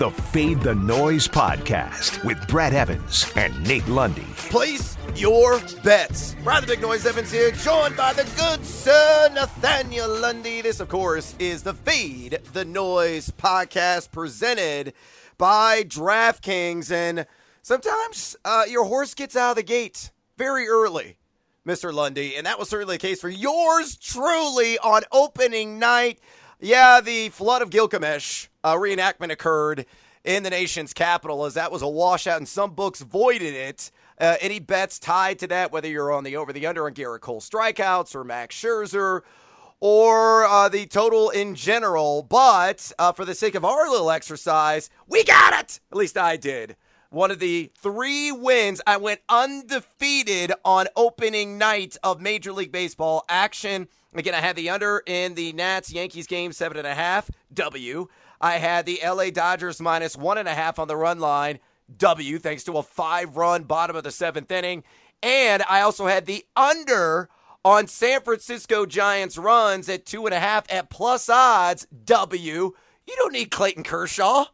the Fade the Noise podcast with Brad Evans and Nate Lundy. Place your bets. Brad the Big Noise Evans here, joined by the good sir Nathaniel Lundy. This, of course, is the Fade the Noise podcast presented by DraftKings. And sometimes uh, your horse gets out of the gate very early. Mr. Lundy, and that was certainly the case for yours truly on opening night. Yeah, the flood of Gilgamesh uh, reenactment occurred in the nation's capital as that was a washout, and some books voided it. Uh, any bets tied to that, whether you're on the over the under on Gerrit Cole strikeouts or Max Scherzer or uh, the total in general. But uh, for the sake of our little exercise, we got it. At least I did one of the three wins. I went undefeated on opening night of Major League Baseball action. Again, I had the under in the Nats Yankees game, seven and a half, W. I had the LA Dodgers minus one and a half on the run line, W, thanks to a five run bottom of the seventh inning. And I also had the under on San Francisco Giants runs at two and a half at plus odds, W. You don't need Clayton Kershaw.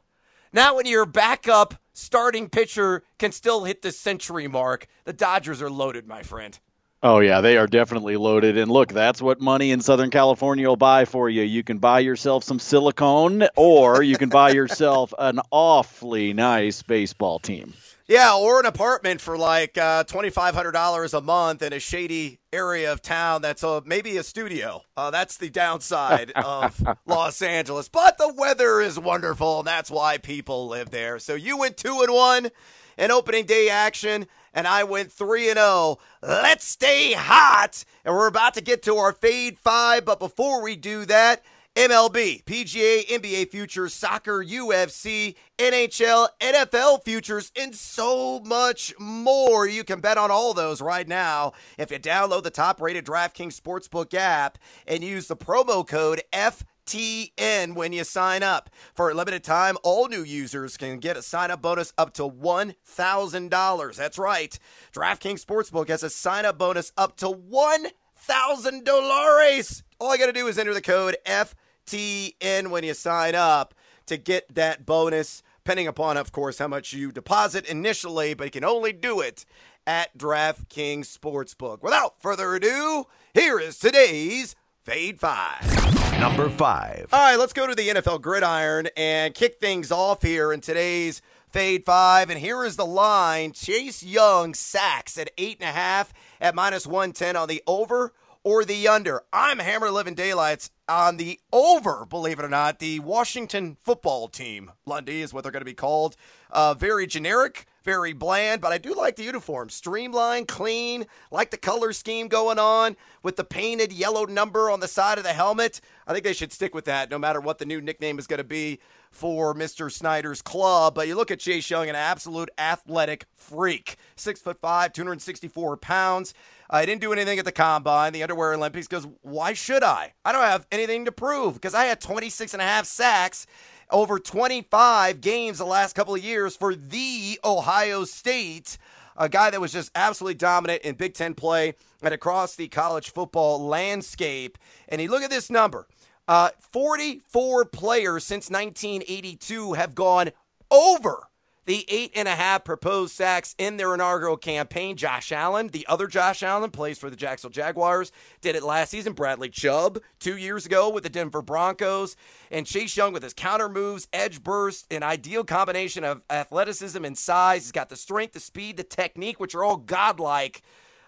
Now, when your backup starting pitcher can still hit the century mark, the Dodgers are loaded, my friend. Oh yeah, they are definitely loaded. And look, that's what money in Southern California will buy for you. You can buy yourself some silicone, or you can buy yourself an awfully nice baseball team. Yeah, or an apartment for like uh, twenty five hundred dollars a month in a shady area of town. That's a, maybe a studio. Uh, that's the downside of Los Angeles. But the weather is wonderful, and that's why people live there. So you went two and one in opening day action, and I went three and zero. Oh. Let's stay hot, and we're about to get to our fade five. But before we do that. MLB, PGA, NBA futures, soccer, UFC, NHL, NFL futures, and so much more. You can bet on all those right now if you download the top rated DraftKings Sportsbook app and use the promo code FTN when you sign up. For a limited time, all new users can get a sign up bonus up to $1,000. That's right. DraftKings Sportsbook has a sign up bonus up to $1,000. All I got to do is enter the code FTN TN when you sign up to get that bonus, depending upon, of course, how much you deposit initially, but you can only do it at DraftKings Sportsbook. Without further ado, here is today's Fade 5. Number 5. All right, let's go to the NFL gridiron and kick things off here in today's Fade 5. And here is the line Chase Young sacks at 8.5 at minus 110 on the over or the under. I'm hammer living daylights on the over, believe it or not. The Washington football team, Lundy is what they're going to be called. Uh, very generic, very bland, but I do like the uniform. Streamlined, clean, like the color scheme going on with the painted yellow number on the side of the helmet. I think they should stick with that no matter what the new nickname is going to be for Mr. Snyder's club. But you look at Chase Young, an absolute athletic freak. Six foot five, 264 pounds. I didn't do anything at the combine, the underwear Olympics, because why should I? I don't have anything to prove because I had 26 and a half sacks over 25 games the last couple of years for the Ohio State. A guy that was just absolutely dominant in Big Ten play and across the college football landscape. And you look at this number uh, 44 players since 1982 have gone over the eight and a half proposed sacks in their inaugural campaign. Josh Allen, the other Josh Allen, plays for the Jacksonville Jaguars, did it last season. Bradley Chubb, two years ago with the Denver Broncos. And Chase Young with his counter moves, edge burst, an ideal combination of athleticism and size. He's got the strength, the speed, the technique, which are all godlike.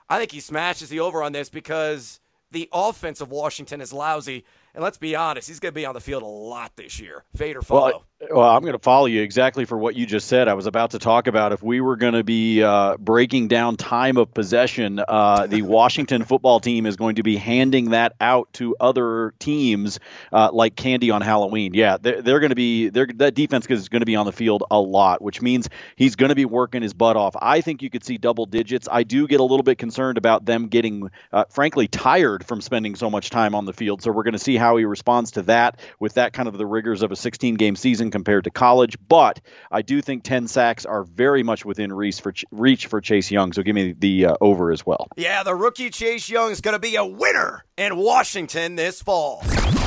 I think he smashes the over on this because the offense of Washington is lousy. And let's be honest, he's going to be on the field a lot this year. Fade or follow. Well, well, I'm going to follow you exactly for what you just said. I was about to talk about if we were going to be uh, breaking down time of possession, uh, the Washington football team is going to be handing that out to other teams uh, like candy on Halloween. Yeah, they're, they're going to be that defense is going to be on the field a lot, which means he's going to be working his butt off. I think you could see double digits. I do get a little bit concerned about them getting, uh, frankly, tired from spending so much time on the field. So we're going to see how he responds to that with that kind of the rigors of a 16 game season season compared to college, but I do think 10 sacks are very much within reach for, reach for Chase Young. So give me the uh, over as well. Yeah, the rookie Chase Young is going to be a winner in Washington this fall.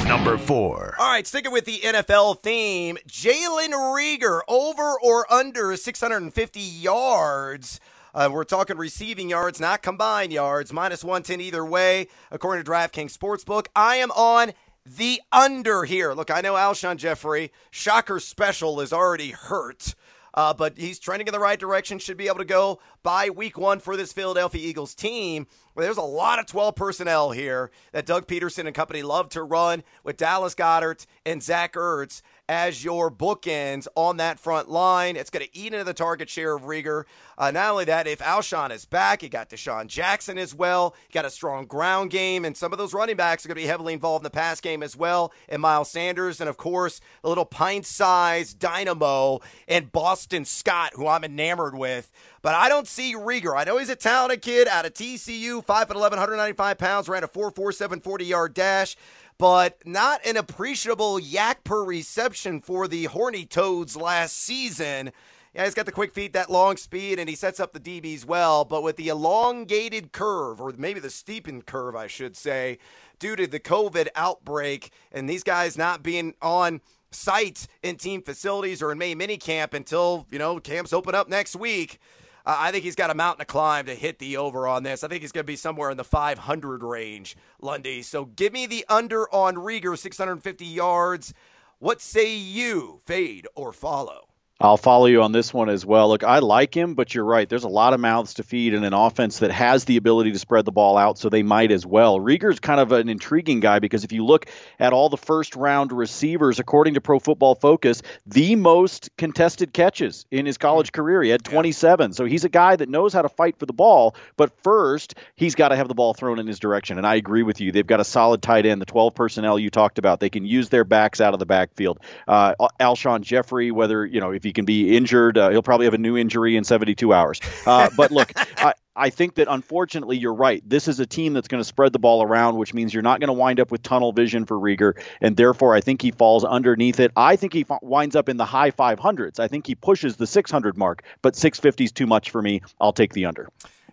Number four. All right, sticking with the NFL theme, Jalen Reagor over or under 650 yards. Uh, we're talking receiving yards, not combined yards. Minus 110 either way, according to DraftKings Sportsbook. I am on the under here. Look, I know Alshon Jeffery, shocker special, is already hurt. Uh, but he's trending in the right direction. Should be able to go by week one for this Philadelphia Eagles team. There's a lot of 12 personnel here that Doug Pederson and company love to run with Dallas Goedert and Zach Ertz as your bookends on that front line. It's going to eat into the target share of Reagor. Uh, not only that, if Alshon is back, you got DeSean Jackson as well. You got a strong ground game, and some of those running backs are going to be heavily involved in the pass game as well. And Miles Sanders, and of course, the little pint-sized dynamo and Boston Scott, who I'm enamored with. But I don't see Reagor. I know he's a talented kid out of TCU, 5'11", 195 pounds, ran a 4.47 40-yard dash but not an appreciable YAC per reception for the Horny Toads last season. Yeah, he's got the quick feet, that long speed, and he sets up the DBs well. But with the elongated curve, or maybe the steepened curve, I should say, due to the COVID outbreak and these guys not being on site in team facilities or in May minicamp until, you know, camps open up next week. Uh, I think he's got a mountain to climb to hit the over on this. I think he's going to be somewhere in the 500 range, Lundy. So give me the under on Reagor, 650 yards. What say you, fade or follow? I'll follow you on this one as well. Look, I like him, but you're right. There's a lot of mouths to feed in an offense that has the ability to spread the ball out, so they might as well. Reagor's kind of an intriguing guy because if you look at all the first round receivers, according to Pro Football Focus, the most contested catches in his college career. He had 27. So he's a guy that knows how to fight for the ball, but first, he's got to have the ball thrown in his direction. And I agree with you. They've got a solid tight end, the 12 personnel you talked about. They can use their backs out of the backfield. Uh, Alshon Jeffery, whether, you know, if he can be injured. Uh, he'll probably have a new injury in 72 hours. Uh, but look, I, I think that unfortunately you're right. This is a team that's going to spread the ball around, which means you're not going to wind up with tunnel vision for Reagor, and therefore I think he falls underneath it. I think he f- winds up in the high 500s. I think he pushes the 600 mark, but 650 is too much for me. I'll take the under.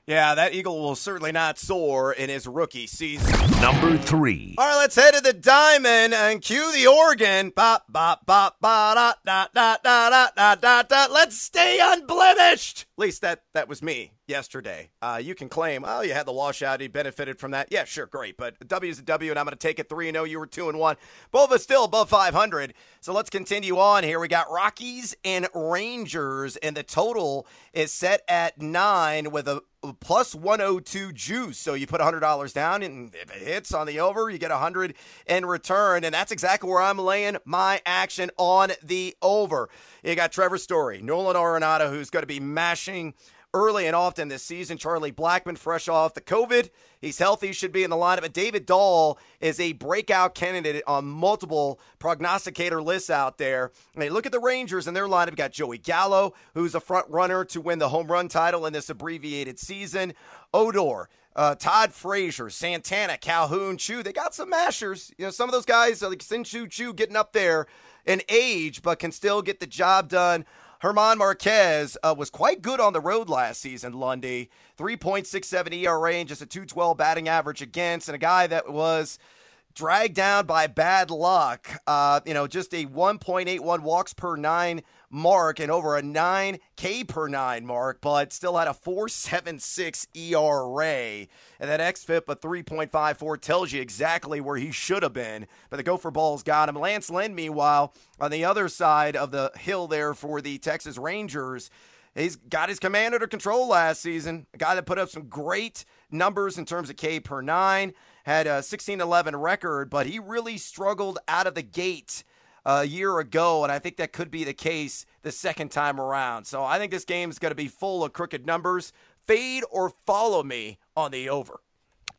Yeah, that Eagle will certainly not soar in his rookie season. Number three. All right, let's head to the diamond and cue the organ. Bop, bop, bop, ba, da, da, da, da, da, da, da, da. Let's stay unblemished. Least that, that was me yesterday. Uh, you can claim, oh, you had the washout, you benefited from that. Yeah, sure, great. But W is a W, and I'm going to take it 3 and 0. You were 2 and 1. Both us still above 500. So let's continue on here. We got Rockies and Rangers, and the total is set at 9 with a plus 102 juice. So you put $100 down, and if it hits on the over, you get 100 in return. And that's exactly where I'm laying my action on the over. You got Trevor Story, Nolan Arenado, who's going to be mashing early and often this season. Charlie Blackmon, fresh off the COVID. He's healthy, should be in the lineup. And David Dahl is a breakout candidate on multiple prognosticator lists out there. And they look at the Rangers and their lineup. got Joey Gallo, who's a front runner to win the home run title in this abbreviated season. Odor, uh, Todd Frazier, Santana, Calhoun, Choo. They got some mashers. You know, some of those guys like Shin-Soo Choo getting up there in age, but can still get the job done German Marquez uh, was quite good on the road last season, Lundy. 3.67 ERA and just a 212 batting average against, and a guy that was dragged down by bad luck. Uh, you know, just a 1.81 walks per nine mark and over a 9 K per 9 mark, but still had a 4.76 ERA. And that XFIP of 3.54 tells you exactly where he should have been. But the gopher balls got him. Lance Lynn, meanwhile, on the other side of the hill there for the Texas Rangers, he's got his command under control last season. A guy that put up some great numbers in terms of K per 9, had a 16 11 record, but he really struggled out of the gate a year ago, and I think that could be the case the second time around. So I think this game is going to be full of crooked numbers. Fade or follow me on the over.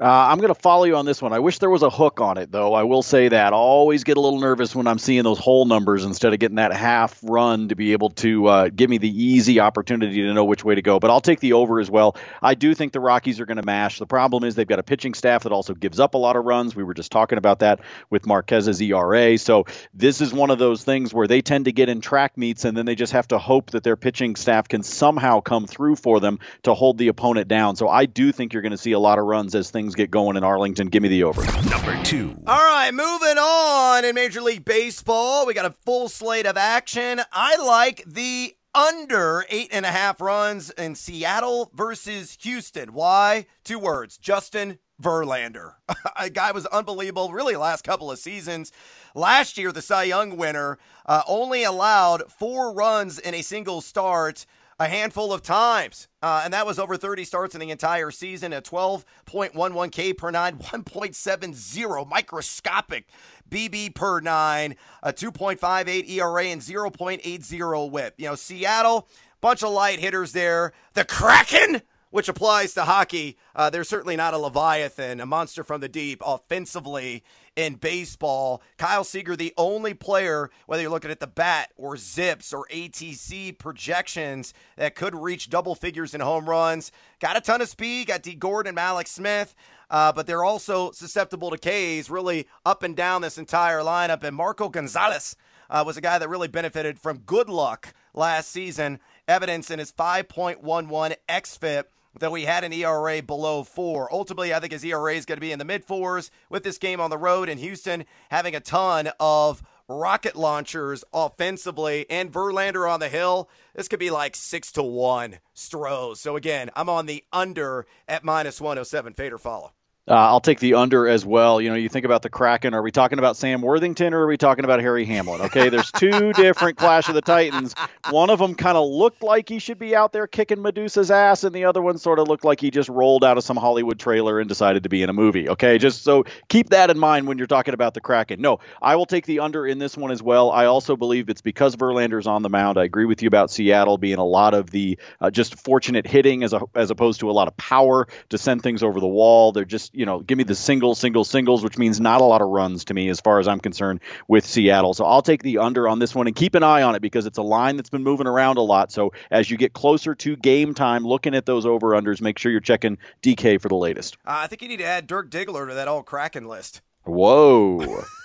Uh, I'm going to follow you on this one. I wish there was a hook on it, though. I will say that. I always get a little nervous when I'm seeing those whole numbers instead of getting that half run to be able to uh, give me the easy opportunity to know which way to go. But I'll take the over as well. I do think the Rockies are going to mash. The problem is they've got a pitching staff that also gives up a lot of runs. We were just talking about that with Marquez's ERA. So this is one of those things where they tend to get in track meets and then they just have to hope that their pitching staff can somehow come through for them to hold the opponent down. So I do think you're going to see a lot of runs as things get going in Arlington. Give me the over. Number two. All right, moving on in Major League Baseball. We got a full slate of action. I like the under eight and a half runs in Seattle versus Houston. Why? Two words Justin Verlander. a guy was unbelievable, really, last couple of seasons. Last year, the Cy Young winner uh, only allowed four runs in a single start a handful of times. Uh, and that was over 30 starts in the entire season, a 12.11 K per nine, 1.70 microscopic BB per nine, a 2.58 ERA, and 0.80 whip. You know, Seattle, bunch of light hitters there. The Kraken which applies to hockey. Uh, they're certainly not a Leviathan, a monster from the deep offensively in baseball. Kyle Seager, the only player, whether you're looking at the bat or zips or ATC projections, that could reach double figures in home runs. Got a ton of speed, got Dee Gordon, and Mallex Smith. Uh, but they're also susceptible to K's really up and down this entire lineup. And Marco Gonzalez uh, was a guy that really benefited from good luck last season, evidence in his 5.11 xFIP though he had an ERA below four. Ultimately, I think his ERA is going to be in the mid fours with this game on the road, and Houston having a ton of rocket launchers offensively, and Verlander on the hill. This could be like six to one Stros. So again, I'm on the under at minus 107. Fader follow. Uh, I'll take the under as well. You know, you think about the Kraken. Are we talking about Sam Worthington or are we talking about Harry Hamlin? Okay, there's two different Clash of the Titans. One of them kind of looked like he should be out there kicking Medusa's ass, and the other one sort of looked like he just rolled out of some Hollywood trailer and decided to be in a movie. Okay, just so keep that in mind when you're talking about the Kraken. No, I will take the under in this one as well. I also believe it's because Verlander's on the mound. I agree with you about Seattle being a lot of the uh, just fortunate hitting as a, as opposed to a lot of power to send things over the wall. They're just you know, give me the single, single, singles, which means not a lot of runs to me as far as I'm concerned with Seattle. So I'll take the under on this one and keep an eye on it because it's a line that's been moving around a lot. So as you get closer to game time, looking at those over unders, make sure you're checking DK for the latest. Uh, I think you need to add Dirk Diggler to that old Kraken list. Whoa.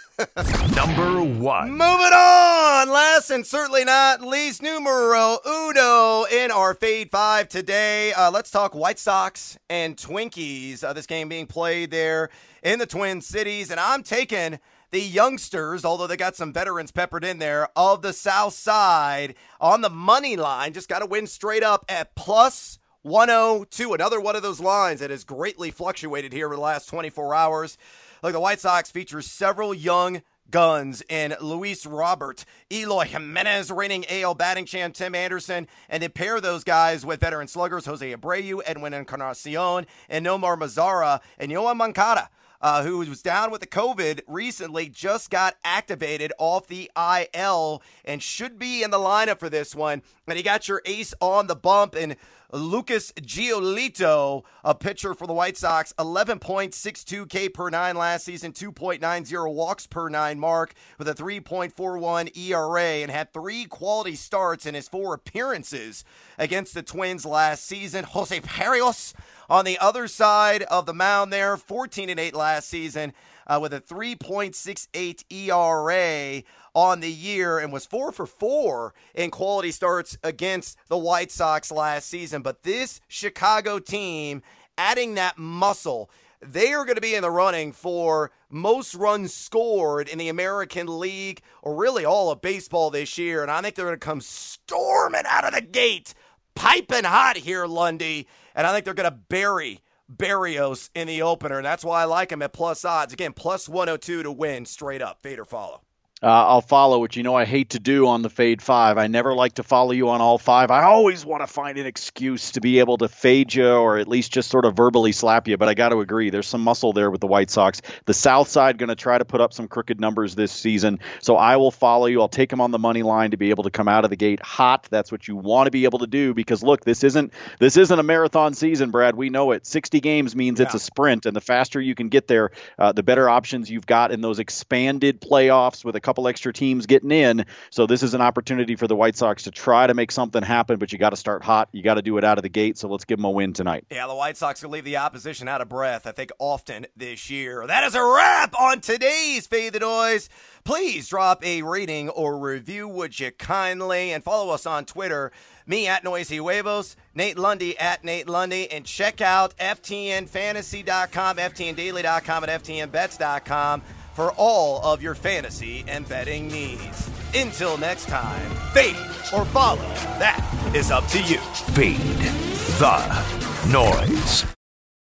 Number one. Moving on. Last and certainly not least, numero uno in our Fade 5 today. Uh, let's talk White Sox and Twinkies. Uh, this game being played there in the Twin Cities. And I'm taking the youngsters, although they got some veterans peppered in there, of the South Side on the money line. Just got to win straight up at plus 102. Another one of those lines that has greatly fluctuated here over the last 24 hours. Look, the White Sox features several young guns in Luis Robert, Eloy Jimenez, reigning AL batting champ Tim Anderson, and then pair those guys with veteran sluggers Jose Abreu, Edwin Encarnacion, and Nomar Mazara, and Yoan Moncada. Uh, who was down with the COVID recently, just got activated off the IL and should be in the lineup for this one. And he got your ace on the bump and Lucas Giolito, a pitcher for the White Sox, 11.62 K per nine last season, 2.90 walks per nine mark with a 3.41 ERA, and had three quality starts in his four appearances against the Twins last season. Jose Berrios on the other side of the mound there, 14 and 8 last season uh, with a 3.68 ERA on the year and was four for four in quality starts against the White Sox last season. But this Chicago team, adding that muscle, they are going to be in the running for most runs scored in the American League or really all of baseball this year. And I think they're going to come storming out of the gate, piping hot here, Lundy. And I think they're going to bury Berrios in the opener. And that's why I like him at plus odds. Again, plus 102 to win straight up. Fader follow. Uh, I'll follow, which you know I hate to do on the Fade Five. I never like to follow you on all five. I always want to find an excuse to be able to fade you or at least just sort of verbally slap you. But I got to agree, there's some muscle there with the White Sox. The South side going to try to put up some crooked numbers this season. So I will follow you. I'll take them on the money line to be able to come out of the gate hot. That's what you want to be able to do because look, this isn't this isn't a marathon season, Brad. We know it. 60 games means yeah. it's a sprint, and the faster you can get there, uh, the better options you've got in those expanded playoffs with a couple extra teams getting in. So this is an opportunity for the White Sox to try to make something happen, but you got to start hot. You got to do it out of the gate. So let's give them a win tonight. Yeah, the White Sox will leave the opposition out of breath, I think, often this year. That is a wrap on today's Fade the Noise. Please drop a rating or review, would you kindly? And follow us on Twitter. Me at Noisy Huevos, Nate Lundy at Nate Lundy, and check out FTNFantasy.com, FTNDaily.com, and FTNBets.com for all of your fantasy and betting needs. Until next time, fade or follow. That is up to you. Fade the noise.